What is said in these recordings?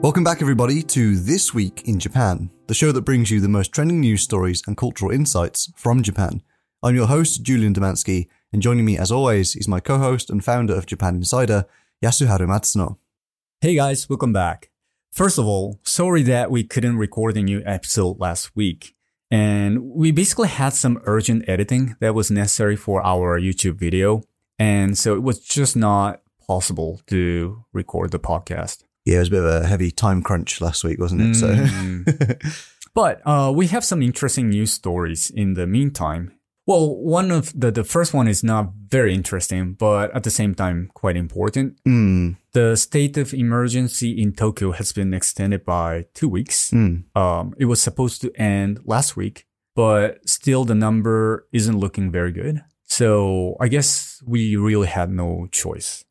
Welcome back, everybody, to This Week in Japan, the show that brings you the most trending news stories and cultural insights from Japan. I'm your host, Julian Demansky, and joining me, as always, is my co host and founder of Japan Insider, Yasuharu Matsuno. Hey guys, welcome back. First of all, sorry that we couldn't record a new episode last week. And we basically had some urgent editing that was necessary for our YouTube video. And so it was just not possible to record the podcast. Yeah, it was a bit of a heavy time crunch last week, wasn't it? Mm. So, But uh, we have some interesting news stories in the meantime. Well, one of the, the first one is not very interesting, but at the same time, quite important. mm, The state of emergency in Tokyo has been extended by two weeks. mm, Um, it was supposed to end last week, but still the number isn't looking very good. So I guess we really had no choice.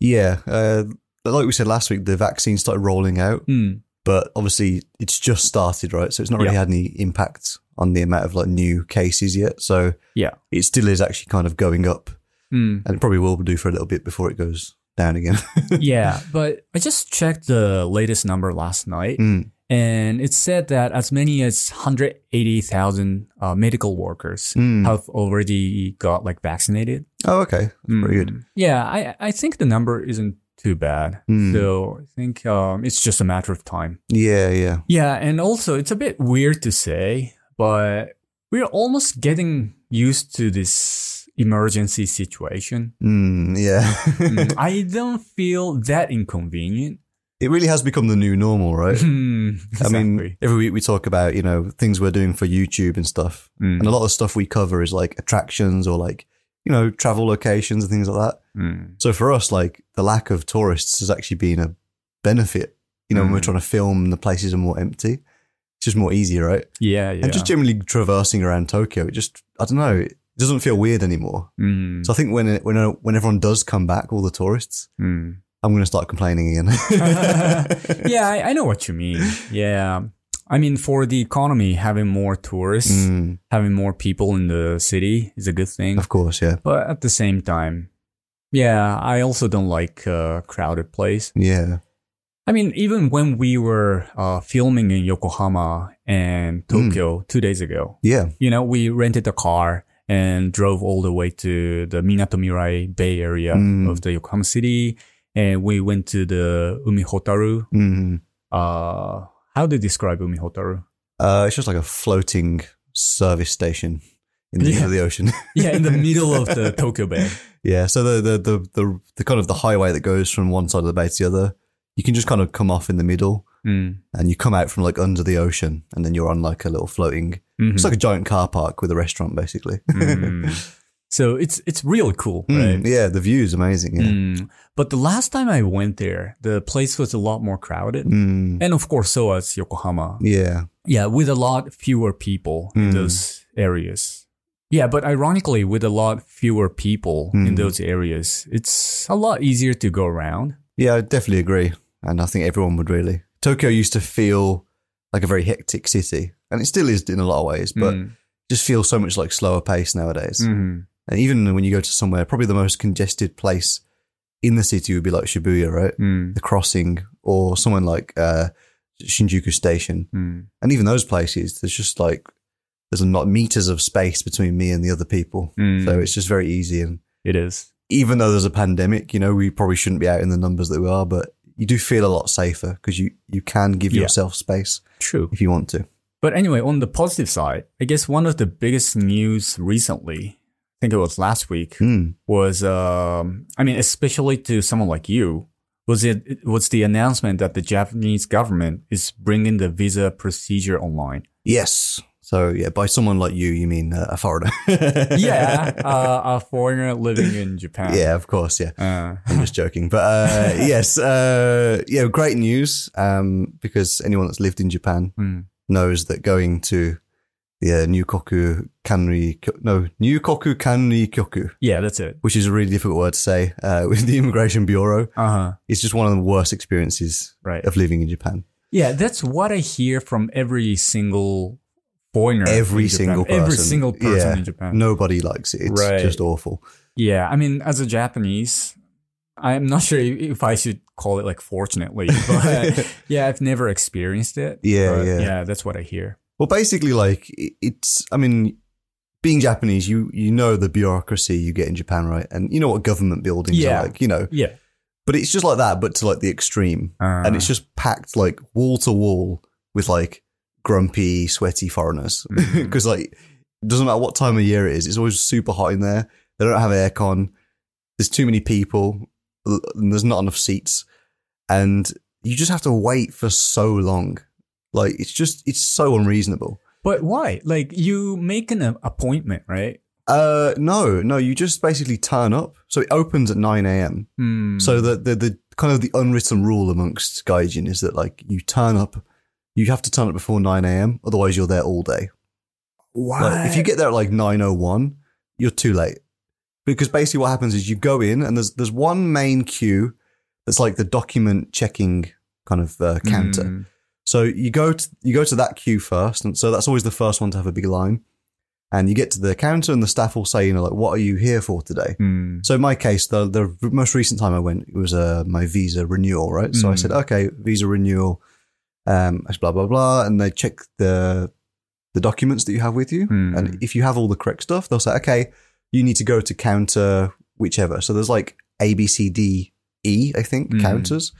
yeah. Uh, like we said last week, the vaccine started rolling out, Mm, but obviously it's just started, right? So it's not really Yeah. had any impact on the amount of like new cases yet. So Yeah. it still is actually kind of going up, mm. and it probably will do for a little bit before it goes down again. yeah, but I just checked the latest number last night, Mm, and it said that as many as 180,000 uh, medical workers mm. have already got like vaccinated. Oh, okay. That's pretty good. Mm. Yeah, I I think the number isn't too bad. Mm. So I think um, it's just a matter of time. Yeah, yeah. Yeah, and also it's a bit weird to say, but we're almost getting used to this emergency situation. Mm, yeah. Mm, I don't feel that inconvenient. it really has become the new normal, right? Hmm, I mean, every week we talk about, you know, things we're doing for YouTube and stuff. Mm, And a lot of stuff we cover is like attractions or like, you know, travel locations and things like that. So for us, like the lack of tourists has actually been a benefit. You know, when we're trying to film, the places are more empty. It's just more easy, right? yeah, yeah. And just generally traversing around Tokyo, it just, I don't know, it doesn't feel weird anymore. Mm, So I think when it, when uh, when everyone does come back, all the tourists, mm. I'm going to start complaining again. yeah, I, I know what you mean. Yeah. I mean, for the economy, having more tourists, Mm, having more people in the city is a good thing. of course, yeah, But at the same time, yeah, I also don't like a crowded place. yeah, I mean, even when we were uh, filming in Yokohama and Tokyo two days ago, yeah, you know, we rented a car and drove all the way to the Minatomirai Bay area Mm. of the Yokohama city. And we went to the Umihotaru. mm. Uh, how do you describe Umihotaru? Uh, it's just like a floating service station in the Yeah. middle of the ocean. Yeah, in the middle of the Tokyo Bay. yeah, so the, the the the the kind of the highway that goes from one side of the bay to the other, you can just kind of come off in the middle, Mm. and you come out from like under the ocean, and then you're on like a little floating. Mhm. It's like a giant car park with a restaurant, basically. Mm. So it's it's really cool, Mm, right? Yeah, the view is amazing. Yeah. Mm. But the last time I went there, the place was a lot more crowded. Mm, And of course, so was Yokohama. yeah. Yeah, with a lot fewer people in Mm. those areas. Yeah, but ironically, with a lot fewer people in Mm. those areas, it's a lot easier to go around. Yeah, I definitely agree. And I think everyone would really. Tokyo used to feel like a very hectic city, and it still is in a lot of ways, but Mm. just feels so much like slower pace nowadays. Mhm. And even when you go to somewhere, probably the most congested place in the city would be like Shibuya, right? Mm. The crossing, or someone like uh, Shinjuku Station. Mm. And even those places, there's just like, there's not meters of space between me and the other people. Mm. So it's just very easy. And It is. even though there's a pandemic, you know, we probably shouldn't be out in the numbers that we are, but you do feel a lot safer because you, you can give Yeah. yourself space True. if you want to. But anyway, on the positive side, I guess one of the biggest news recently, I think it was last week, Mm. was um, I mean, especially to someone like you, was it, it was the announcement that the Japanese government is bringing the visa procedure online. Yes. So yeah, by someone like you, you mean uh, a foreigner. yeah, uh, a foreigner living in Japan. yeah, of course. Yeah. Uh, I'm just joking, but uh, yes, uh, yeah, great news. Um, because anyone that's lived in Japan mm, knows that going to the uh, Nyukoku Kanri, no, Nyukoku Kanri Kyoku, yeah, that's it. which is a really difficult word to say, uh, with the Immigration Bureau, Uh huh. it's just one of the worst experiences Right. of living in Japan. Yeah, that's what I hear from every single foreigner. Every single person. Every single person Yeah. in Japan. Nobody likes it. It's Right. just awful. Yeah, I mean, as a Japanese, I'm not sure if I should call it like fortunately, but yeah, I've never experienced it. Yeah, yeah. yeah. That's what I hear. Well, basically, like it's. I mean, being Japanese, you you know the bureaucracy you get in Japan, right? And you know what government buildings Yeah. are like. You know, Yeah, but it's just like that, but to like the extreme, uh, and it's just packed like wall to wall with like grumpy, sweaty foreigners. Because like it doesn't matter what time of year it is, it's always super hot in there. They don't have aircon. There's too many people. There's not enough seats, and you just have to wait for so long. Like it's just it's so unreasonable. But why? Like you make an appointment, right? Uh, no, no. You just basically turn up. So it opens at nine a.m. Hmm. So the, the the kind of the unwritten rule amongst gaijin is that like you turn up, you have to turn up before nine a.m. Otherwise, you're there all day. why? Like, if you get there at like nine o one, you're too late. Because basically, what happens is you go in and there's there's one main queue that's like the document checking kind of uh, counter. Hmm. So you go to you go to that queue first, and so that's always the first one to have a big line. And you get to the counter, and the staff will say, you know, like, what are you here for today? Hmm. So in my case, the the most recent time I went, it was uh, my visa renewal, right? So I Mm. said, okay, visa renewal, um, blah blah blah, and they check the the documents that you have with you, Hmm. and if you have all the correct stuff, they'll say, okay, you need to go to counter whichever. So there's like A B C D E, I think, Mm. counters,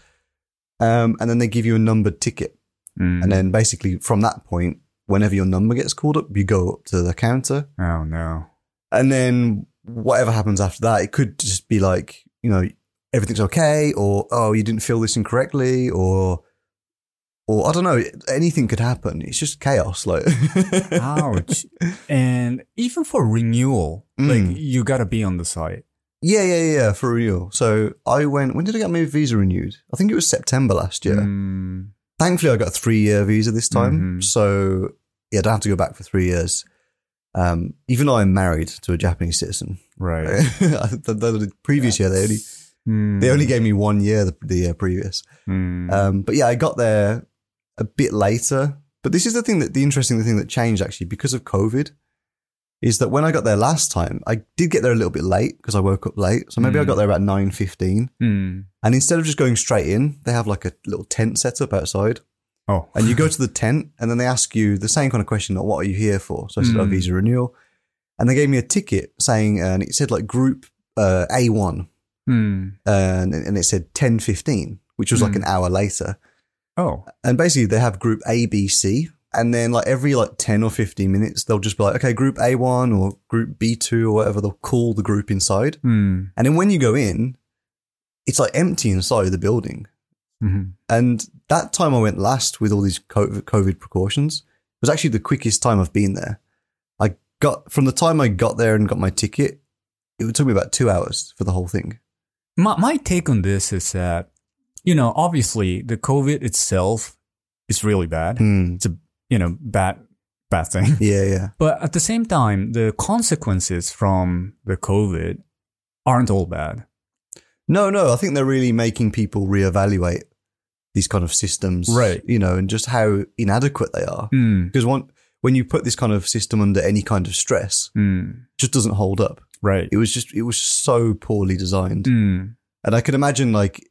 um, and then they give you a numbered ticket, Hmm. and then basically from that point, whenever your number gets called up, you go up to the counter, oh no. and then whatever happens after that, it could just be like, you know, everything's okay, or oh, you didn't fill this incorrectly, or or I don't know, anything could happen. It's just chaos. Like, Ouch. and even for renewal, Mm. like you gotta be on the site. yeah, yeah, yeah, for real. So I went. When did I get my visa renewed? I think it was September last year. Hmm. Thankfully, I got a three year visa this time, Mhm. so yeah, I don't have to go back for three years. Um, even though I'm married to a Japanese citizen, Right. the, the- the previous year they only Hmm. they only gave me one year the, the year previous. Hmm. Um, but yeah, I got there a bit later. But this is the thing that the interesting thing that changed actually because of COVID is that when I got there last time, I did get there a little bit late because I woke up late. So maybe I Mm. got there about nine fifteen, Hmm. and instead of just going straight in, they have like a little tent set up outside, Oh. and you go to the tent, and then they ask you the same kind of question, like, "What are you here for?" So I said, "Oh, Mm. visa renewal," and they gave me a ticket saying, and it said like Group uh, A one, Hmm. and and it said ten fifteen, which was like Mm. an hour later. Oh. And basically, they have group A, B, C. And then, like, every like 10 or 15 minutes, they'll just be like, okay, group A1 or group B2 or whatever. They'll call the group inside. Hmm. And then when you go in, it's like empty inside the building. Mhm. And that time I went last with all these COVID, COVID precautions was actually the quickest time I've been there. I got, from the time I got there and got my ticket, it took me about two hours for the whole thing. My my take on this is that you know obviously the COVID itself is really bad. Hmm. It's a you know bad bad thing. Yeah, yeah. But at the same time, the consequences from the COVID aren't all bad. No, no, I think they're really making people reevaluate these kind of systems, Right. You know, and just how inadequate they are. Hmm. Because one, when you put this kind of system under any kind of stress, it just doesn't hold up. Right. It was just, it was so poorly designed, Hmm. and I can imagine like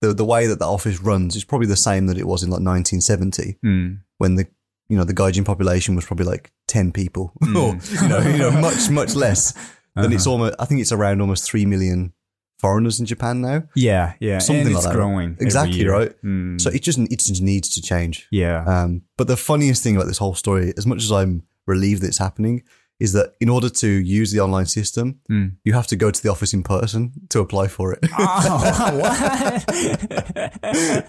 the the way that the office runs is probably the same that it was in like 1970 Hmm. when the you know the gaijin population was probably like 10 people, Mm. or you know, you know, much much less. than it's Uh-huh. almost, I think it's around almost three million foreigners in Japan now. Yeah, yeah. Something and like it's that. growing. Exactly, right? Hmm. So it just it just needs to change. yeah. Um, but the funniest thing about this whole story, as much as I'm relieved that it's happening, is that in order to use the online system, Hmm. you have to go to the office in person to apply for it. Oh, what?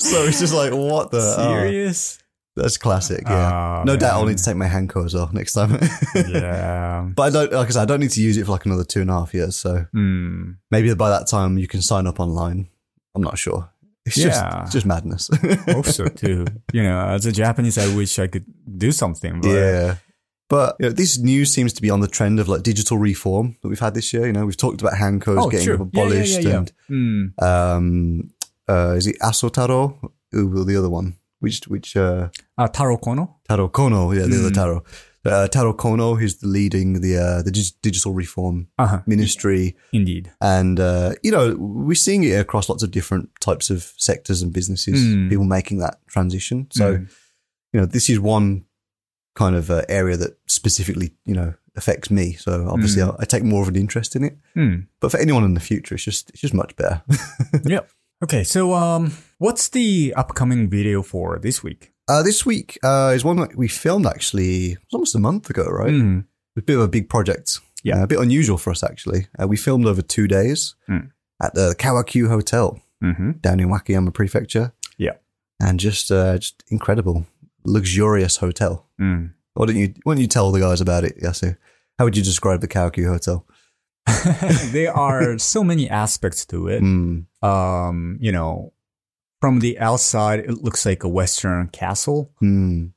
so it's just like, what the? oh, Serious? that's classic. Yeah. Oh, no doubt I'll need to take my Hanko as well next time. yeah. but I don't, like I said, I don't need to use it for like another two and a half years. So Hmm. maybe by that time you can sign up online. I'm not sure. It's Yeah. just, it's just madness. Hope so too. You know, as a Japanese, I wish I could do something. But Yeah. But you know, this news seems to be on the trend of like digital reform that we've had this year. You know, we've talked about Hankos Oh, getting true. Yeah, yeah, abolished yeah, yeah. and Hmm. um, uh, is it Asotaro? Who was the other one? Which which uh, Uh, Taro Kono. Taro Kono? Yeah, the other Mm. Taro. Uh, Taro Kono, who's the leading the uh, the dig- digital reform Uh-huh. ministry, Indeed. and uh, you know we're seeing it across lots of different types of sectors and businesses. Mm. People making that transition. So Mm. you know this is one kind of uh, area that specifically you know affects me. So obviously Mm. I, I take more of an interest in it. Hmm. But for anyone in the future, it's just it's just much better. Yep. Okay, so um, what's the upcoming video for this week? uh, this week uh, is one that we filmed actually it was almost a month ago, right? Hmm. It a bit of a big project. Yeah. Uh, a bit unusual for us actually. Uh, we filmed over two days Mm. at the Kawakyu Hotel Mm-hmm. down in Wakayama Prefecture. Yeah. and just uh, just incredible, luxurious hotel. Mm. Why don't you why don't you tell the guys about it, Yasu? How would you describe the Kawakyu Hotel? there are so many aspects to it. Mm. Um, you know, from the outside, it looks like a Western castle. Mm.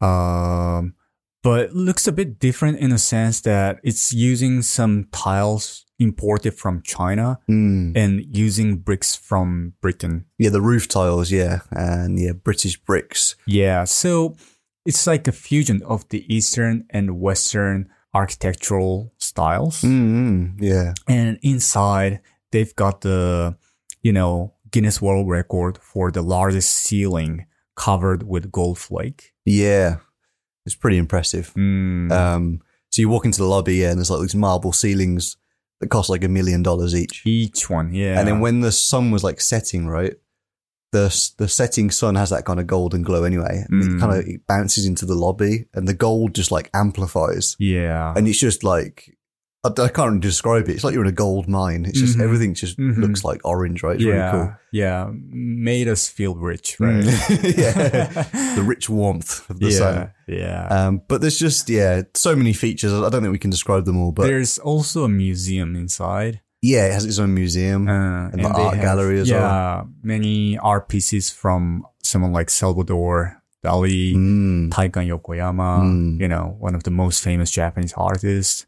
Um, but it looks a bit different in a sense that it's using some tiles imported from China Mm. and using bricks from Britain. Yeah, the roof tiles, yeah, and yeah, British bricks. Yeah, so it's like a fusion of the Eastern and Western architectural styles. Mm, yeah, And inside, they've got the, you know, Guinness World Record for the largest ceiling covered with gold flake. yeah, it's pretty impressive. Mm. Um, so you walk into the lobby, yeah, and there's like these marble ceilings that cost like a million dollars each. Each one, yeah. And then when the sun was like setting, right, the the setting sun has that kind of golden glow anyway. And Mm. It kind of it bounces into the lobby, and the gold just like amplifies, yeah. and it's just like. I, I can't really describe it. It's like you're in a gold mine. It's just Mhm. everything just Mhm. looks like orange, right? It's yeah, really cool. yeah, made us feel rich, right? Mm. yeah, the rich warmth of the yeah, sun. yeah. Um, but there's just yeah, so many features. I don't think we can describe them all. But There's also a museum inside, yeah, it has its own museum. uh, And the they art gallery as well. yeah, many art pieces from someone like Salvador Dali, Mm. Taikan Yokoyama, Mm. you know, one of the most famous Japanese artists.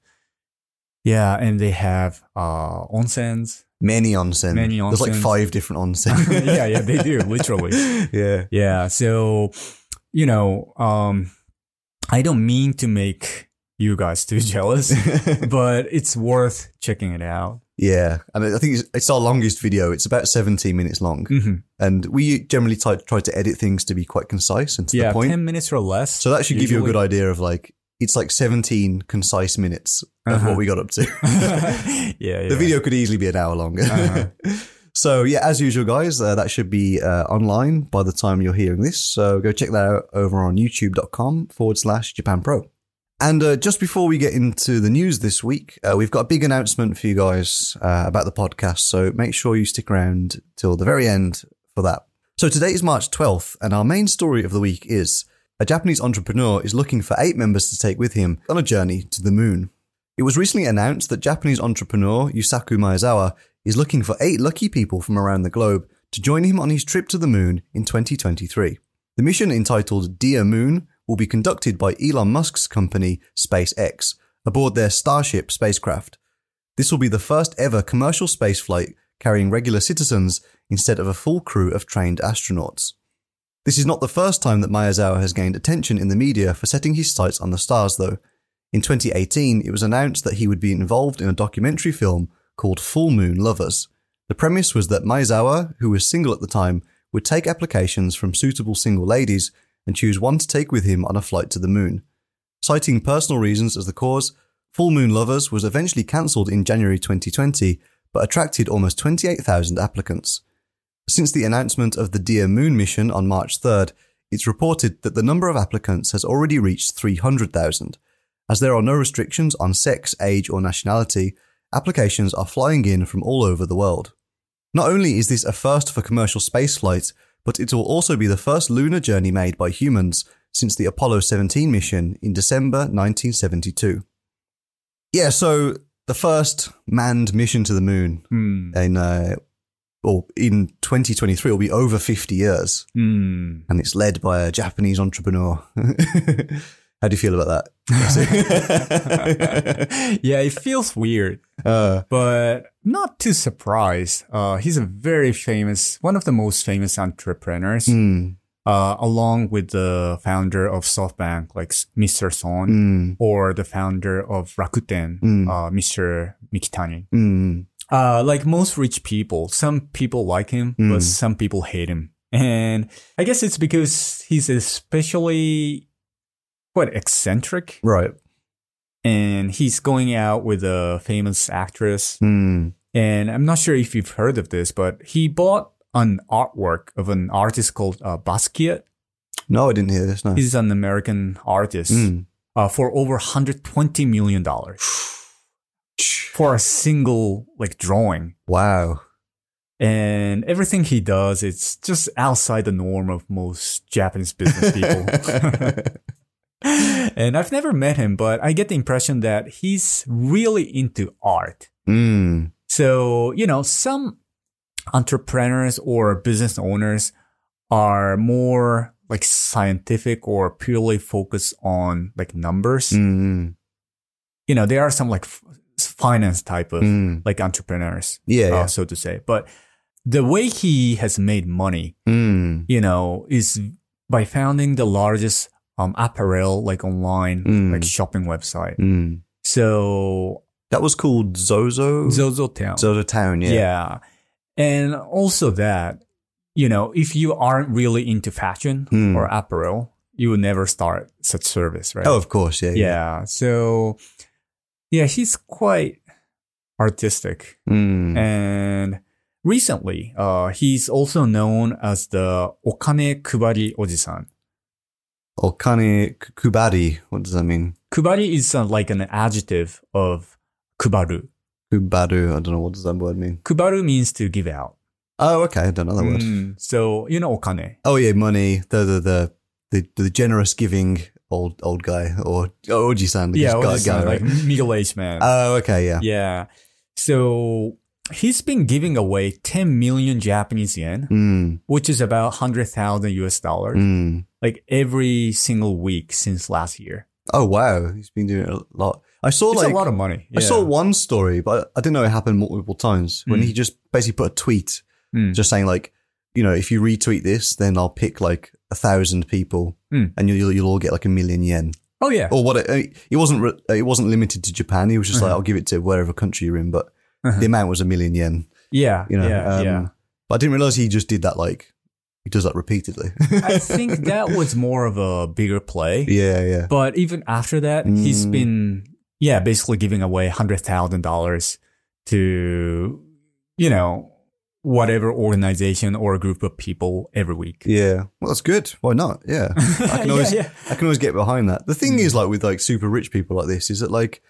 Yeah, and they have uh onsens. Many onsen. Many There's like five different onsen. yeah, yeah, they do, literally. yeah. Yeah, so you know, um I don't mean to make you guys too jealous, but it's worth checking it out. yeah. And I think it's, it's our longest video. It's about 17 minutes long. Mhm. And we generally try, try to edit things to be quite concise and to Yeah, the point. 10 minutes or less. so that should give you a good idea of like, it's like 17 concise minutes of Uh-huh. what we got up to. yeah, yeah. The video could easily be an hour longer. Uh-huh. so yeah, as usual, guys, uh, that should be uh, online by the time you're hearing this. So go check that out over on youtube.com forward slash Japan Pro. And uh, just before we get into the news this week, uh, we've got a big announcement for you guys uh, about the podcast. So make sure you stick around till the very end for that. So today is March 12th, and our main story of the week is a Japanese entrepreneur is looking for eight members to take with him on a journey to the moon. It was recently announced that Japanese entrepreneur Yusaku Maezawa is looking for eight lucky people from around the globe to join him on his trip to the moon in 2023. The mission, entitled Dear Moon, will be conducted by Elon Musk's company SpaceX aboard their Starship spacecraft. This will be the first ever commercial spaceflight carrying regular citizens instead of a full crew of trained astronauts. This is not the first time that Maezawa has gained attention in the media for setting his sights on the stars, though. In 2018, it was announced that he would be involved in a documentary film called Full Moon Lovers. The premise was that Maezawa, who was single at the time, would take applications from suitable single ladies and choose one to take with him on a flight to the moon. Citing personal reasons as the cause, Full Moon Lovers was eventually cancelled in January 2020, but attracted almost 28,000 applicants. Since the announcement of the Dear Moon mission on March 3rd, it's reported that the number of applicants has already reached 300,000. As there are no restrictions on sex, age, or nationality, applications are flying in from all over the world. Not only is this a first for commercial spaceflight, but it will also be the first lunar journey made by humans since the Apollo 17 mission in December 1972. Yeah, so the first manned mission to the moon Hmm. in uh, or in 2023 will be over 50 years, Hmm. and it's led by a Japanese entrepreneur. How do you feel about that? yeah, it feels weird, uh, but not too surprised. Uh, he's a very famous, one of the most famous entrepreneurs. hmm, uh, along with the founder of SoftBank, like Mr. Son, Mm, or the founder of Rakuten, Mm. uh, Mr. Mikitani. Uh, like most rich people, some people like him, Mm. but some people hate him. And I guess it's because he's especially quite eccentric right. and he's going out with a famous actress. Mm, And I'm not sure if you've heard of this, but he bought an artwork of an artist called uh, Basquiat. no, I didn't hear this. No. He's an American artist Mm. uh, for over 120 million dollars for a single like drawing. Wow. And everything he does, it's just outside the norm of most Japanese business people. and I've never met him, but I get the impression that he's really into art. mm, So, you know, some entrepreneurs or business owners are more like scientific or purely focused on like numbers. mm, You know, there are some like f- finance type of mm. like entrepreneurs, Yeah, uh, yeah. so to say. But the way he has made money, Mm, you know, is by founding the largest um, apparel like online Mm. like shopping website. mm. So That was called Zozo. Zozo Town. Zozo Town. Yeah. Yeah. And also that, you know, if you aren't really into fashion Hmm. or apparel, you would never start such service, right? Oh, of course. Yeah. yeah. So, yeah, he's quite artistic. Mm. And recently, uh, he's also known as the Okane Kubari Ojisan. Okane Kubari. What does that mean? Kubari is uh, like an adjective of kubaru. Kubaru. I don't know. What does that word mean? Kubaru means to give out. Oh, okay. I don't know that word. Mm, so, you know, okane. Oh, yeah. Money. The the the the, the generous giving old old guy or Oji-san. the Yeah, guy, Ojisan, guy, like middle-aged man. Oh, okay. Yeah. yeah. So he's been giving away 10 million Japanese yen, Mm, which is about 100,000 US dollars, mm. like every single week since last year. Oh, wow. He's been doing it a lot. I saw It's like a lot of money. I saw one story, but I didn't know it happened multiple times when Mm. he just basically put a tweet Mm. just saying like, you know, if you retweet this, then I'll pick like a thousand people, Mm. and you'll you'll all get like a million yen Oh, yeah. or what? It, it wasn't re- it wasn't limited to Japan. He was just like, Uh-huh. I'll give it to wherever country you're in, but Uh-huh. the amount was a million yen. Yeah. You know, yeah. um, yeah. But I didn't realize he just did that like he does that repeatedly. I think that was more of a bigger play. yeah, yeah. But even after that, he's Mm. been, yeah, basically giving away $100,000 to, you know, whatever organization or a group of people every week. Yeah, well, that's good. Why not? Yeah, I can always, yeah, yeah. I can always get behind that. The thing Mm. is, like with like super rich people like this, is that like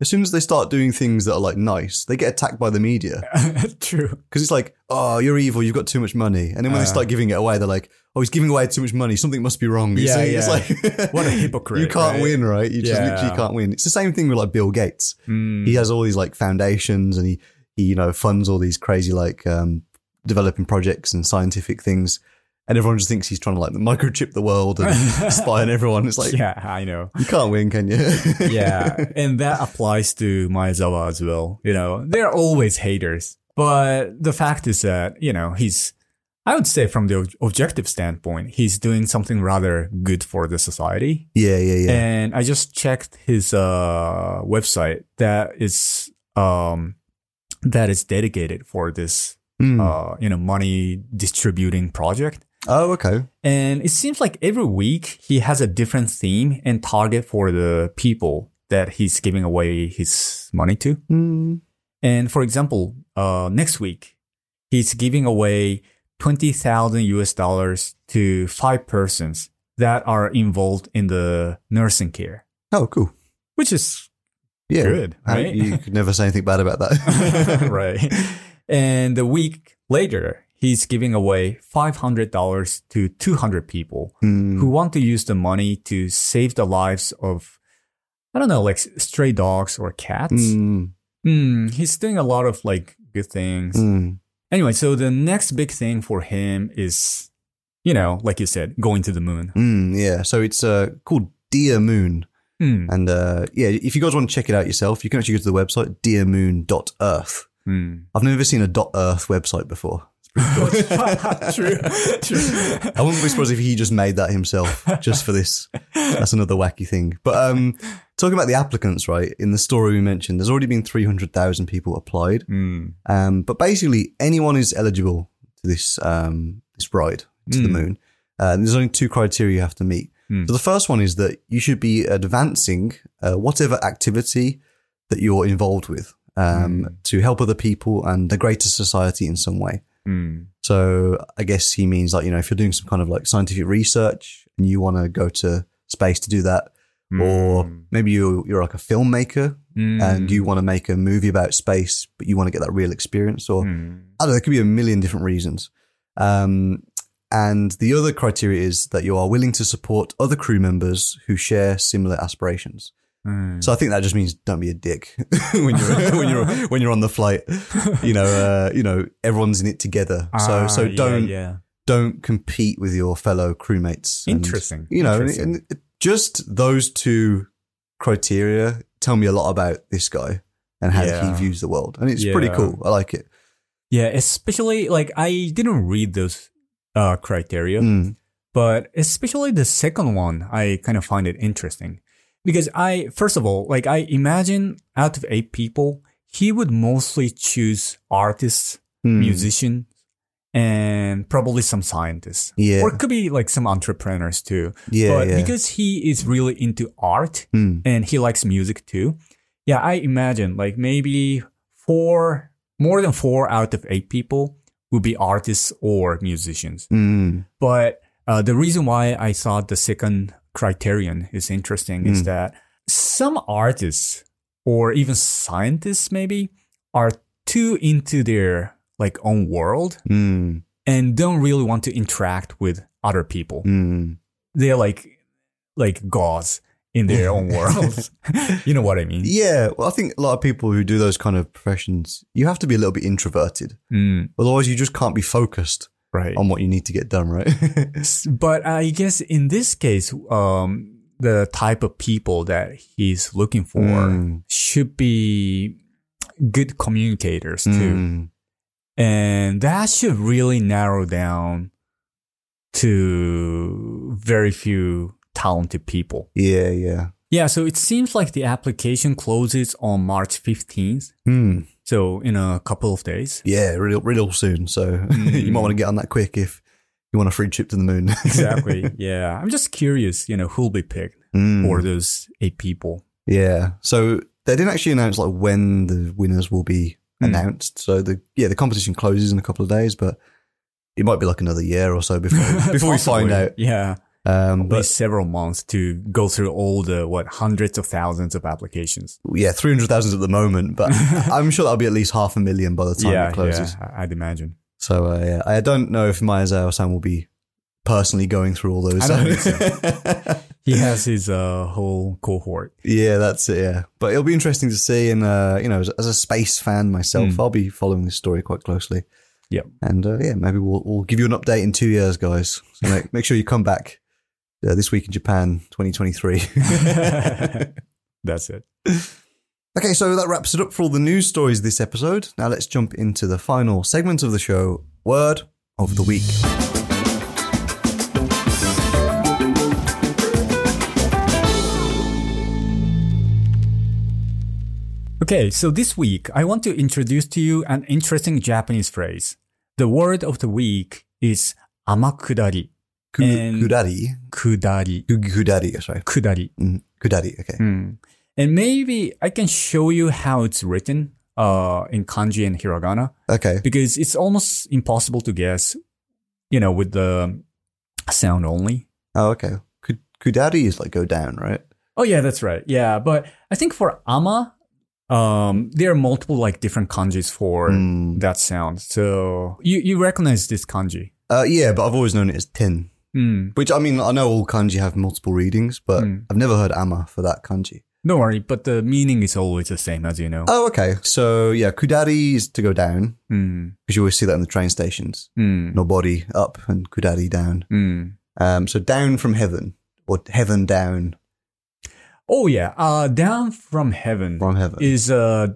as soon as they start doing things that are like nice, they get attacked by the media True. because it's like, oh, you're evil, you've got too much money, and then when they Uh. start giving it away, they're like, oh, he's giving away too much money, something must be wrong. You Yeah, see? It's like What a hypocrite, You can't right? win, right? You just Yeah. literally can't win. It's the same thing with like Bill Gates. Mm. He has all these like foundations, and he he you know funds all these crazy like um, developing projects and scientific things. And everyone just thinks he's trying to like microchip the world and spy on everyone. It's like, yeah, I know. you can't win, can you? yeah, and that applies to Maezawa as well. You know, they're always haters. But the fact is that, you know, he's, I would say from the ob- objective standpoint, he's doing something rather good for the society. yeah, yeah, yeah. And I just checked his uh, website that is um, that is dedicated for this Mm. uh, you know money distributing project. oh, okay. And it seems like every week he has a different theme and target for the people that he's giving away his money to. Mm. And for example, uh, next week he's giving away twenty thousand US dollars to five persons that are involved in the nursing care, Oh, cool. which is Yeah. Good, right? You could never say anything bad about that. right. And a week later, he's giving away $500 to 200 people Mm. who want to use the money to save the lives of, I don't know, like stray dogs or cats. Mm. Mm, he's doing a lot of like good things. Mm. Anyway, so the next big thing for him is, you know, like you said, going to the moon. Mm. Yeah. So it's uh, called Dear Moon. Mm, And uh, yeah, if you guys want to check it out yourself, you can actually go to the website dearmoon.earth. mm. I've never seen a .earth website before. True, true. I wouldn't be surprised if he just made that himself just for this. That's another wacky thing. But um, talking about the applicants, right? In the story we mentioned, there's already been 300,000 people applied. Mm. Um, but basically, anyone is eligible to this um, this ride to the Mm. moon. Uh, there's only two criteria you have to meet. Mm. So the first one is that you should be advancing uh, whatever activity that you're involved with um, Mm. to help other people and the greater society in some way. Mm. So I guess he means like you know if you're doing some kind of like scientific research and you want to go to space to do that, or Mm. maybe you you're like a filmmaker Mm. and you want to make a movie about space, but you want to get that real experience, or Mm. I don't know, there could be a million different reasons. Um, and the other criteria is that you are willing to support other crew members who share similar aspirations. Mm. So I think that just means don't be a dick when you're when you're when you're on the flight. You know, uh, you know, everyone's in it together. so Ah, so don't yeah. don't compete with your fellow crewmates. And, Interesting. You know, Interesting. and it- just those two criteria tell me a lot about this guy and how Yeah. he views the world, and it's pretty cool. I like it. Yeah, especially like I didn't read those uh, criteria, Mm. but especially the second one, I kind of find it interesting because I, first of all, like I imagine out of eight people, he would mostly choose artists, Mm. musicians, and probably some scientists. Yeah. Or it could be like some entrepreneurs too. Yeah, but yeah. because he is really into art Mm. and he likes music too. Yeah, I imagine like maybe four, more than four out of eight people would be artists or musicians. Mm. But uh, the reason why I thought the second criterion is interesting is Mm. that some artists or even scientists maybe are too into their like own world Mm. and don't really want to interact with other people. Mm. They're like like gods in their own world. you know what I mean? Yeah, well, I think a lot of people who do those kind of professions, you have to be a little bit introverted. Mm, Otherwise, you just can't be focused right. on what you need to get done, right? But I guess in this case, um, the type of people that he's looking for Mm. should be good communicators too. Mm. And that should really narrow down to very few talented people. Yeah, yeah. Yeah, so it seems like the application closes on March 15th. Hmm. So in a couple of days. Yeah, real, real soon. So you might want to get on that quick if you want a free trip to the moon. Exactly. yeah. I'm just curious, you know, who'll be picked Mm. for those eight people. Yeah. So they didn't actually announce like when the winners will be Mm. announced. So the yeah the competition closes in a couple of days, but it might be like another year or so before before we find out. Yeah. Um, but several months to go through all the, what, hundreds of thousands of applications. yeah, three hundred thousand at the moment, but I'm sure that'll be at least half a million by the time yeah, it closes. yeah, I'd imagine. So uh, yeah, I don't know if Maya San will be personally going through all those. Think He has his uh, whole cohort. yeah, that's it. Yeah, but it'll be interesting to see. And uh, you know, as, as a space fan myself, Mm. I'll be following this story quite closely. Yep. And uh, yeah, maybe we'll we'll give you an update in two years, guys. So make make sure you come back uh, this week in Japan, 2023. That's it. Okay, so that wraps it up for all the news stories this episode. Now let's jump into the final segment of the show Word of the Week. Okay, so this week I want to introduce to you an interesting Japanese phrase. The word of the week is amakudari. Kudari. Kudari. Kudari, sorry. Kudari. Mm, Kudari, okay. Hmm. And maybe I can show you how it's written uh, in kanji and hiragana Okay. because it's almost impossible to guess, you know, with the sound only. Oh, okay. Kudari is like go down, right? Oh yeah, that's right. Yeah, but I think for ama, um, there are multiple like different kanjis for Mm. that sound. So you you recognize this kanji? Uh, yeah, but I've always known it as ten. Mm. Which, I mean, I know all kanji have multiple readings, but Mm. I've never heard ama for that kanji. Don't worry, but the meaning is always the same, as you know. Oh, okay. So, yeah, kudari is to go down, Mm. because you always see that in the train stations. Mm. Nobori up and kudari down. Mm. Um, so down from heaven, or heaven down Oh yeah, uh, down from heaven from heaven. is uh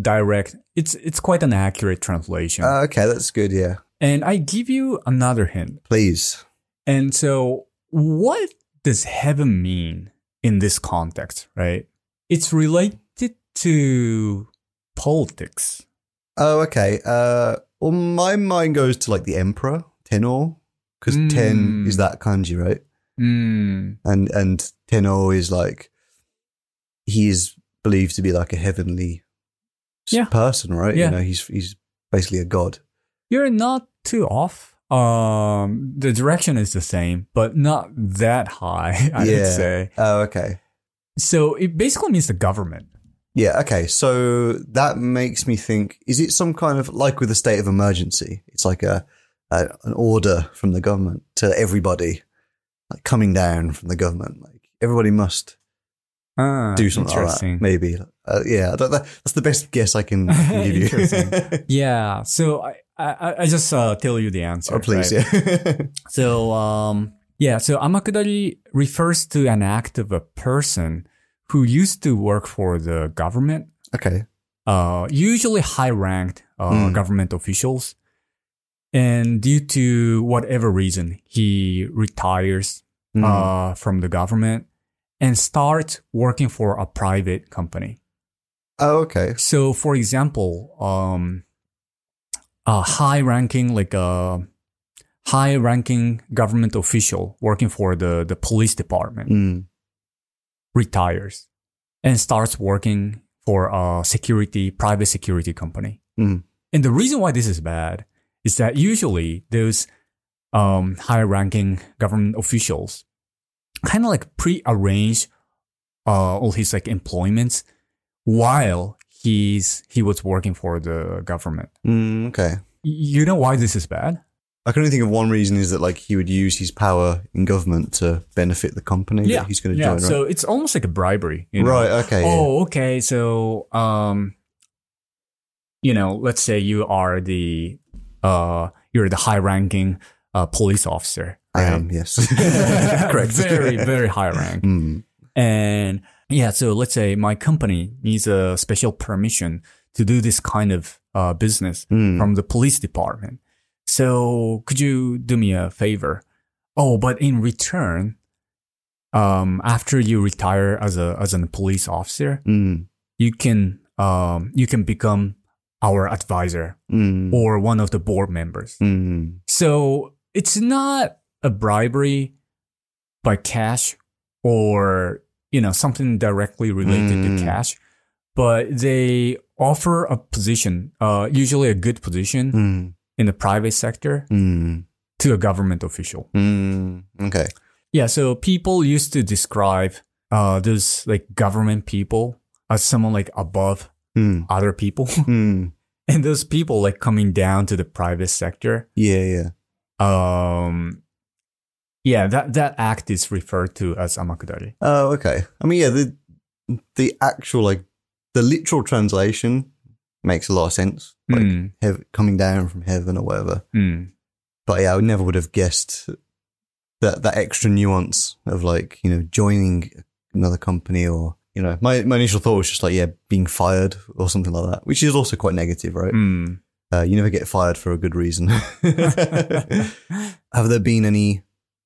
direct. It's it's quite an accurate translation. Uh, okay, that's good, yeah. And I give you another hint. Please. And so, what does heaven mean in this context, right? It's related to politics. Oh, okay. Uh, well, my mind goes to like the emperor, Tenno, because ten Mm. is that kanji, right? Mm, And and Tenno is like he is believed to be like a heavenly Yeah. person, right? Yeah. You know, he's he's basically a god. you're not too off. Um, the direction is the same, but not that high, I would Yeah. say. Oh, okay. So it basically means the government. Yeah, okay. So that makes me think: is it some kind of like with a state of emergency? It's like a, a an order from the government to everybody, like coming down from the government. Like everybody must Ah, do something like that. Maybe. Uh, yeah, that, that, that's the best guess I can, can give you. Yeah. So I, I, I just uh, tell you the answer. oh, please, right? yeah. So um, yeah. So amakudari refers to an act of a person who used to work for the government, okay. uh, usually high-ranked uh, Mm. government officials, and due to whatever reason, he retires Mm. uh, from the government and starts working for a private company. oh, okay. So, for example, um, a high-ranking, like a high-ranking government official working for the, the police department Mm. retires and starts working for a security, private security company. Mm. And the reason why this is bad is that usually those um, high-ranking government officials kind of like pre-arrange uh, all his like employments while he's he was working for the government. Mm, okay. You know why this is bad? I can only think of one reason is that like he would use his power in government to benefit the company that he's going to yeah. join. So it's almost like a bribery. You right? know? right. Okay. yeah. Oh, okay. So, um, you know, let's say you are the uh, you're the high-ranking uh, police officer. I am. Yes. Correct. very, very high rank. Mm. And yeah, so let's say my company needs a special permission to do this kind of uh, business Mm. from the police department. So could you do me a favor? Oh, but in return, um, after you retire as a as a police officer, Mm. you can um you can become our advisor Mm. or one of the board members. Mm. So it's not a bribery by cash or, you know, something directly related Mm. to cash, but they offer a position, uh, usually a good position Mm. in the private sector Mm. to a government official. Mm. Okay. Yeah. So people used to describe, uh, those like government people as someone like above Mm. other people. And those people like coming down to the private sector Yeah. Yeah. um yeah that that act is referred to as amakudari Oh, okay. I mean, yeah, the the actual like the literal translation makes a lot of sense, like Mm, heav- coming down from heaven or whatever. mm. But yeah, I never would have guessed that that extra nuance of like you know joining another company or you know my my initial thought was just like yeah being fired or something like that, which is also quite negative, right? Mm. Uh, you never get fired for a good reason. have there been any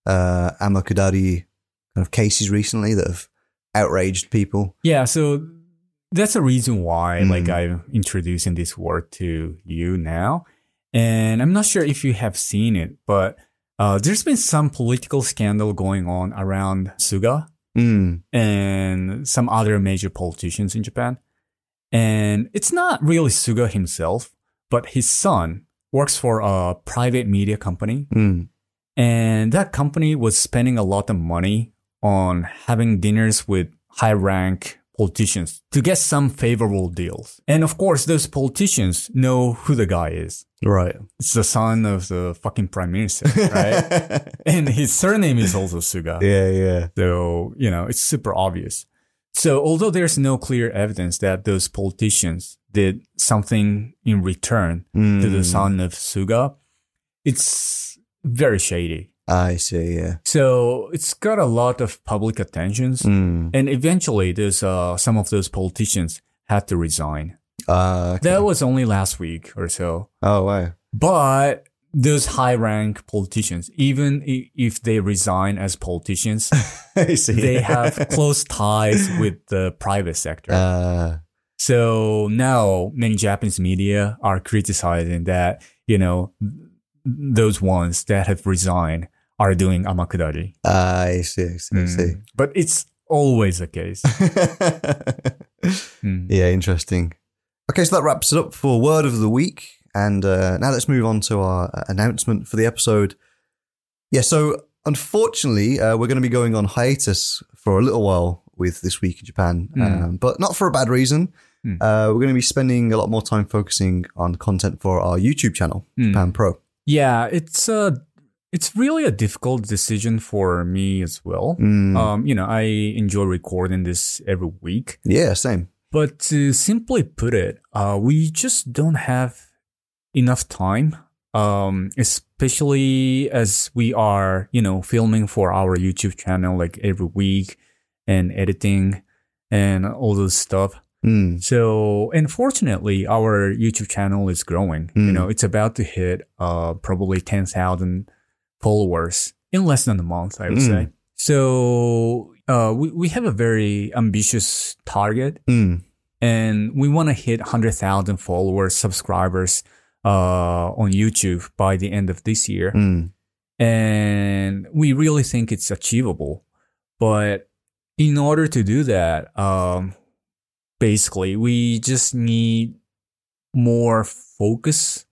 uh, amakudari kind of cases recently that have outraged people? yeah so that's a reason why Mm. like i'm introducing this word to you now and i'm not sure if you have seen it but uh, there's been some political scandal going on around suga Mm. and some other major politicians in Japan. And it's not really Suga himself, but his son works for a private media company. Mm. And that company was spending a lot of money on having dinners with high rank politicians to get some favorable deals. And of course, those politicians know who the guy is. Right. It's the son of the fucking prime minister, right? and his surname is also Suga. yeah, yeah. So, you know, it's super obvious. So, although there's no clear evidence that those politicians did something in return to the Mm. son of Suga, it's very shady. I see, yeah. So, it's got a lot of public attentions. Mm. And eventually, there's uh, some of those politicians had to resign. Ah, okay. That was only last week or so. oh, wow. But those high rank politicians, even if they resign as politicians, they have close ties with the private sector. Uh, So now many Japanese media are criticizing that, you know, those ones that have resigned are doing amakudari. I see. I see. I see. But it's always the case. Mm. Yeah, interesting. Okay, so that wraps it up for word of the week. And uh, now let's move on to our uh, announcement for the episode. Yeah, so unfortunately, uh, we're going to be going on hiatus for a little while with This Week in Japan, Mm. um, but not for a bad reason. Mm. Uh, we're going to be spending a lot more time focusing on content for our YouTube channel, Mm. Japan Pro. Yeah, it's a, it's really a difficult decision for me as well. Mm, Um, you know, I enjoy recording this every week. yeah, same. But to simply put it, uh, we just don't have enough time. Um, especially as we are, you know, filming for our YouTube channel like every week and editing and all those stuff. Mm, So, unfortunately, our YouTube channel is growing. You Mm. know, it's about to hit uh, probably 10,000 followers in less than a month, I would Mm. say. So, uh, we, we have a very ambitious target mm, and we want to hit 100,000 followers, subscribers uh, on YouTube by the end of this year. mm. And we really think it's achievable. But in order to do that, um, basically, we just need more focus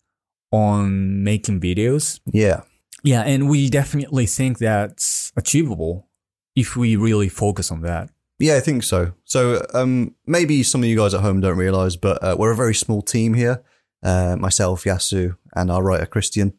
on making videos. Yeah. Yeah, and we definitely think that's achievable if we really focus on that. Yeah, I think so. So um, maybe some of you guys at home don't realize, but uh, we're a very small team here. Uh, myself, Yasu, and our writer Christian,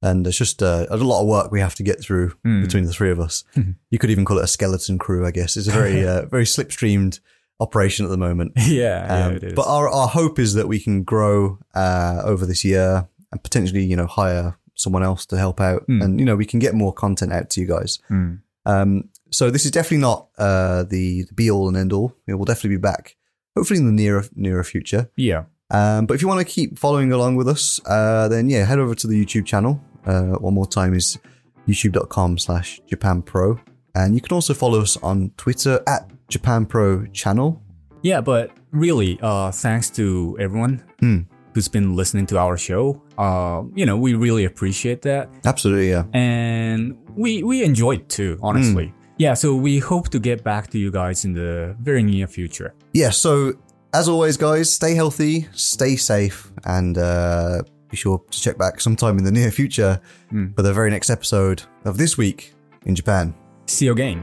and it's just uh, a lot of work we have to get through Hmm. between the three of us. you could even call it a skeleton crew, I guess. It's a very uh, very slipstreamed operation at the moment. yeah, yeah, Um, is. but our, our hope is that we can grow uh, over this year and potentially, you know, hire someone else to help out, Hmm. and you know, we can get more content out to you guys. Hmm. Um, so this is definitely not uh, the, the be all and end all. You know, we'll definitely be back, hopefully in the nearer nearer future. yeah. Um, but if you want to keep following along with us, uh, then yeah, head over to the YouTube channel. Uh, one more time is youtube.com slash Japan Pro. And you can also follow us on Twitter at Japan Pro channel. Yeah, but really, uh, thanks to everyone Hmm. who's been listening to our show. Uh, you know, we really appreciate that, Absolutely, yeah. and we we enjoy it too. Honestly, yeah. So we hope to get back to you guys in the very near future. Yeah, so as always, guys, stay healthy, stay safe, and uh, be sure to check back sometime in the near future Mm. for the very next episode of This Week in Japan. See you again.